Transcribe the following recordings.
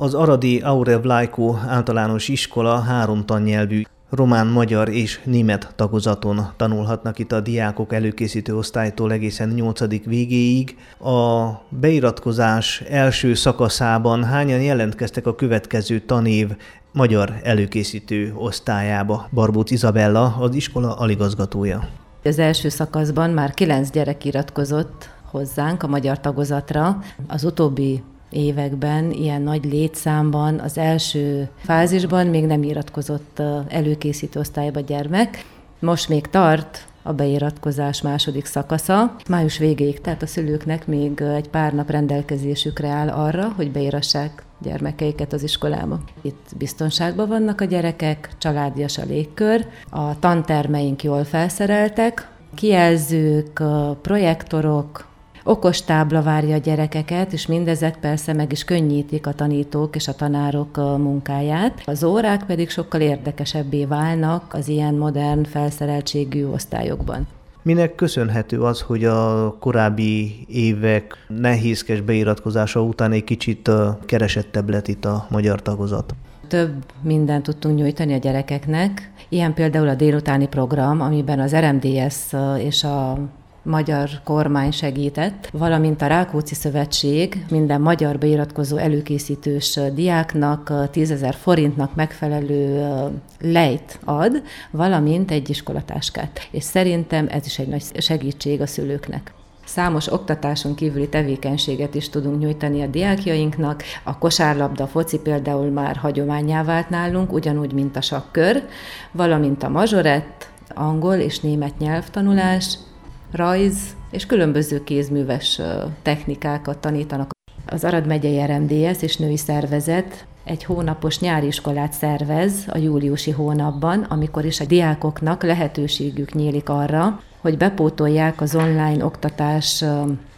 Az Aradi Aure Vlajko általános iskola három tannyelvű román, magyar és német tagozaton tanulhatnak itt a diákok előkészítő osztálytól egészen 8. végéig. A beiratkozás első szakaszában hányan jelentkeztek a következő tanév magyar előkészítő osztályába? Barbóc Izabella, az iskola aligazgatója. Az első szakaszban már kilenc gyerek iratkozott hozzánk a magyar tagozatra. Az utóbbi években, ilyen nagy létszámban, az első fázisban még nem iratkozott előkészítő osztályba gyermek. Most még tart a beiratkozás második szakasza. Május végéig, tehát a szülőknek még egy pár nap rendelkezésükre áll arra, hogy beírassák gyermekeiket az iskolába. Itt biztonságban vannak a gyerekek, családias a légkör, a tantermeink jól felszereltek, kijelzők, projektorok, okos tábla várja a gyerekeket, és mindezek persze meg is könnyítik a tanítók és a tanárok munkáját. Az órák pedig sokkal érdekesebbé válnak az ilyen modern felszereltségű osztályokban. Minek köszönhető az, hogy a korábbi évek nehézkes beiratkozása után egy kicsit keresettebb lett itt a magyar tagozat? Több mindent tudtunk nyújtani a gyerekeknek. Ilyen például a délutáni program, amiben az RMDS és a magyar kormány segített, valamint a Rákóczi Szövetség minden magyar beiratkozó előkészítős diáknak 10 ezer forintnak megfelelő lejt ad, valamint egy iskolatáskát. És szerintem ez is egy nagy segítség a szülőknek. Számos oktatáson kívüli tevékenységet is tudunk nyújtani a diákjainknak. A kosárlabda, a foci például már hagyományá vált nálunk, ugyanúgy, mint a sakkör, valamint a mazsorett, angol és német nyelvtanulás, rajz és különböző kézműves technikákat tanítanak. Az Arad megyei RMDS és női szervezet egy hónapos nyári iskolát szervez a júliusi hónapban, amikor is a diákoknak lehetőségük nyílik arra, hogy bepótolják az online oktatás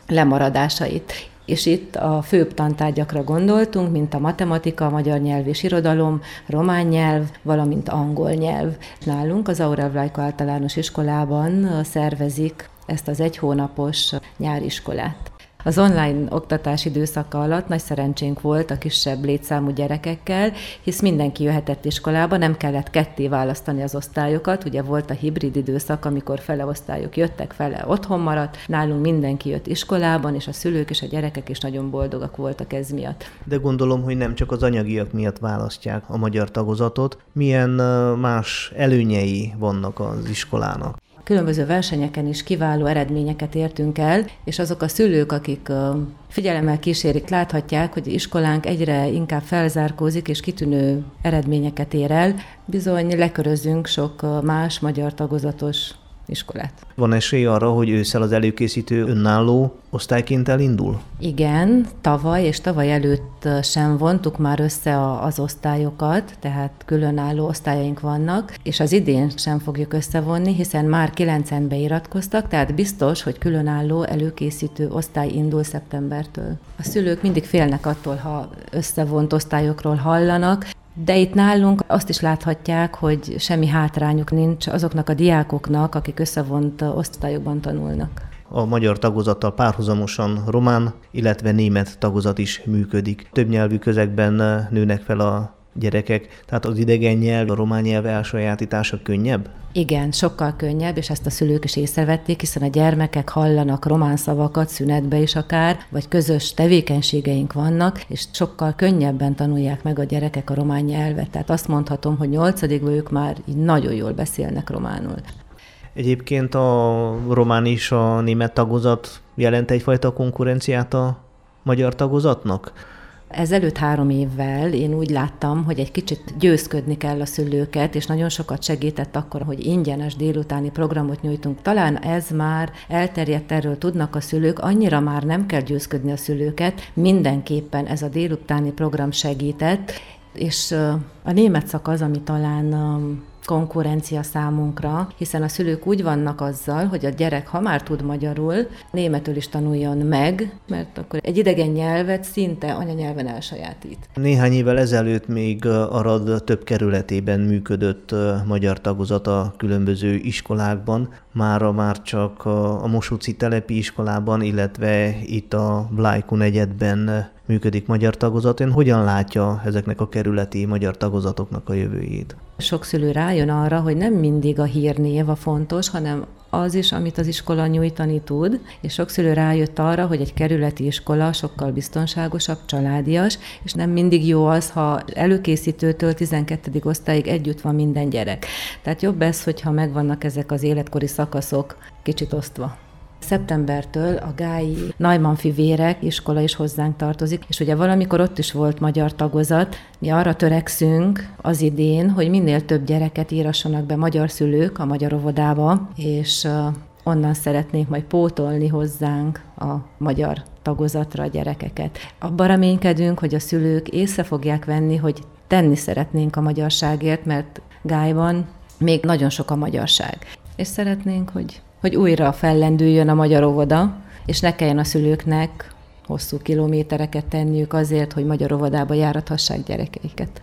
lemaradásait. És itt a főbb tantárgyakra gondoltunk, mint a matematika, a magyar nyelv és irodalom, román nyelv, valamint angol nyelv. Nálunk az Aurel Vlajka általános iskolában szervezik ezt az egy hónapos nyáriskolát. Az online oktatás időszaka alatt nagy szerencsénk volt a kisebb létszámú gyerekekkel, hisz mindenki jöhetett iskolába, nem kellett ketté választani az osztályokat, ugye volt a hibrid időszak, amikor fele osztályok jöttek, fele otthon maradt, nálunk mindenki jött iskolában, és a szülők és a gyerekek is nagyon boldogak voltak ez miatt. De gondolom, hogy nem csak az anyagiak miatt választják a magyar tagozatot, milyen más előnyei vannak az iskolának különböző versenyeken is kiváló eredményeket értünk el, és azok a szülők, akik figyelemmel kísérik, láthatják, hogy iskolánk egyre inkább felzárkózik, és kitűnő eredményeket ér el. Bizony lekörözünk sok más magyar tagozatos iskolát. Van esély arra, hogy ősszel az előkészítő önálló osztályként elindul? Igen, tavaly és tavaly előtt sem vontuk már össze az osztályokat, tehát különálló osztályaink vannak, és az idén sem fogjuk összevonni, hiszen már kilencen beiratkoztak, tehát biztos, hogy különálló előkészítő osztály indul szeptembertől. A szülők mindig félnek attól, ha összevont osztályokról hallanak, de itt nálunk azt is láthatják, hogy semmi hátrányuk nincs azoknak a diákoknak, akik összevont osztályokban tanulnak. A magyar tagozattal párhuzamosan román, illetve német tagozat is működik. Több nyelvű közegben nőnek fel a gyerekek, tehát az idegen nyelv, a román nyelv elsajátítása könnyebb? Igen, sokkal könnyebb, és ezt a szülők is észrevették, hiszen a gyermekek hallanak román szavakat szünetbe is akár, vagy közös tevékenységeink vannak, és sokkal könnyebben tanulják meg a gyerekek a román nyelvet. Tehát azt mondhatom, hogy nyolcadikban ők már így nagyon jól beszélnek románul. Egyébként a román és a német tagozat jelent egyfajta konkurenciát a magyar tagozatnak? Ezelőtt három évvel én úgy láttam, hogy egy kicsit győzködni kell a szülőket, és nagyon sokat segített akkor, hogy ingyenes délutáni programot nyújtunk. Talán ez már elterjedt, erről tudnak a szülők, annyira már nem kell győzködni a szülőket, mindenképpen ez a délutáni program segített, és a német szak az, ami talán konkurencia számunkra, hiszen a szülők úgy vannak azzal, hogy a gyerek, ha már tud magyarul, németül is tanuljon meg, mert akkor egy idegen nyelvet szinte anyanyelven elsajátít. Néhány évvel ezelőtt még Arad több kerületében működött magyar tagozat a különböző iskolákban. Mára már csak a Mosúci telepi iskolában, illetve itt a Blájku negyedben működik magyar tagozat. Ön hogyan látja ezeknek a kerületi magyar tagozatoknak a jövőjét? Sok szülő rájön arra, hogy nem mindig a hírnév a fontos, hanem az is, amit az iskola nyújtani tud, és sok szülő rájött arra, hogy egy kerületi iskola sokkal biztonságosabb, családias, és nem mindig jó az, ha előkészítőtől 12. osztályig együtt van minden gyerek. Tehát jobb ez, hogyha megvannak ezek az életkori szakaszok kicsit osztva. Szeptembertől a Gái Najman Fivérek iskola is hozzánk tartozik, és ugye valamikor ott is volt magyar tagozat. Mi arra törekszünk az idén, hogy minél több gyereket írassanak be magyar szülők a magyar óvodába, és onnan szeretnénk majd pótolni hozzánk a magyar tagozatra a gyerekeket. Abban reménykedünk, hogy a szülők észre fogják venni, hogy tenni szeretnénk a magyarságért, mert Gájban még nagyon sok a magyarság. És szeretnénk, hogy hogy újra fellendüljön a magyar óvoda, és ne kelljen a szülőknek hosszú kilométereket tenniük azért, hogy magyar óvodába járathassák gyerekeiket.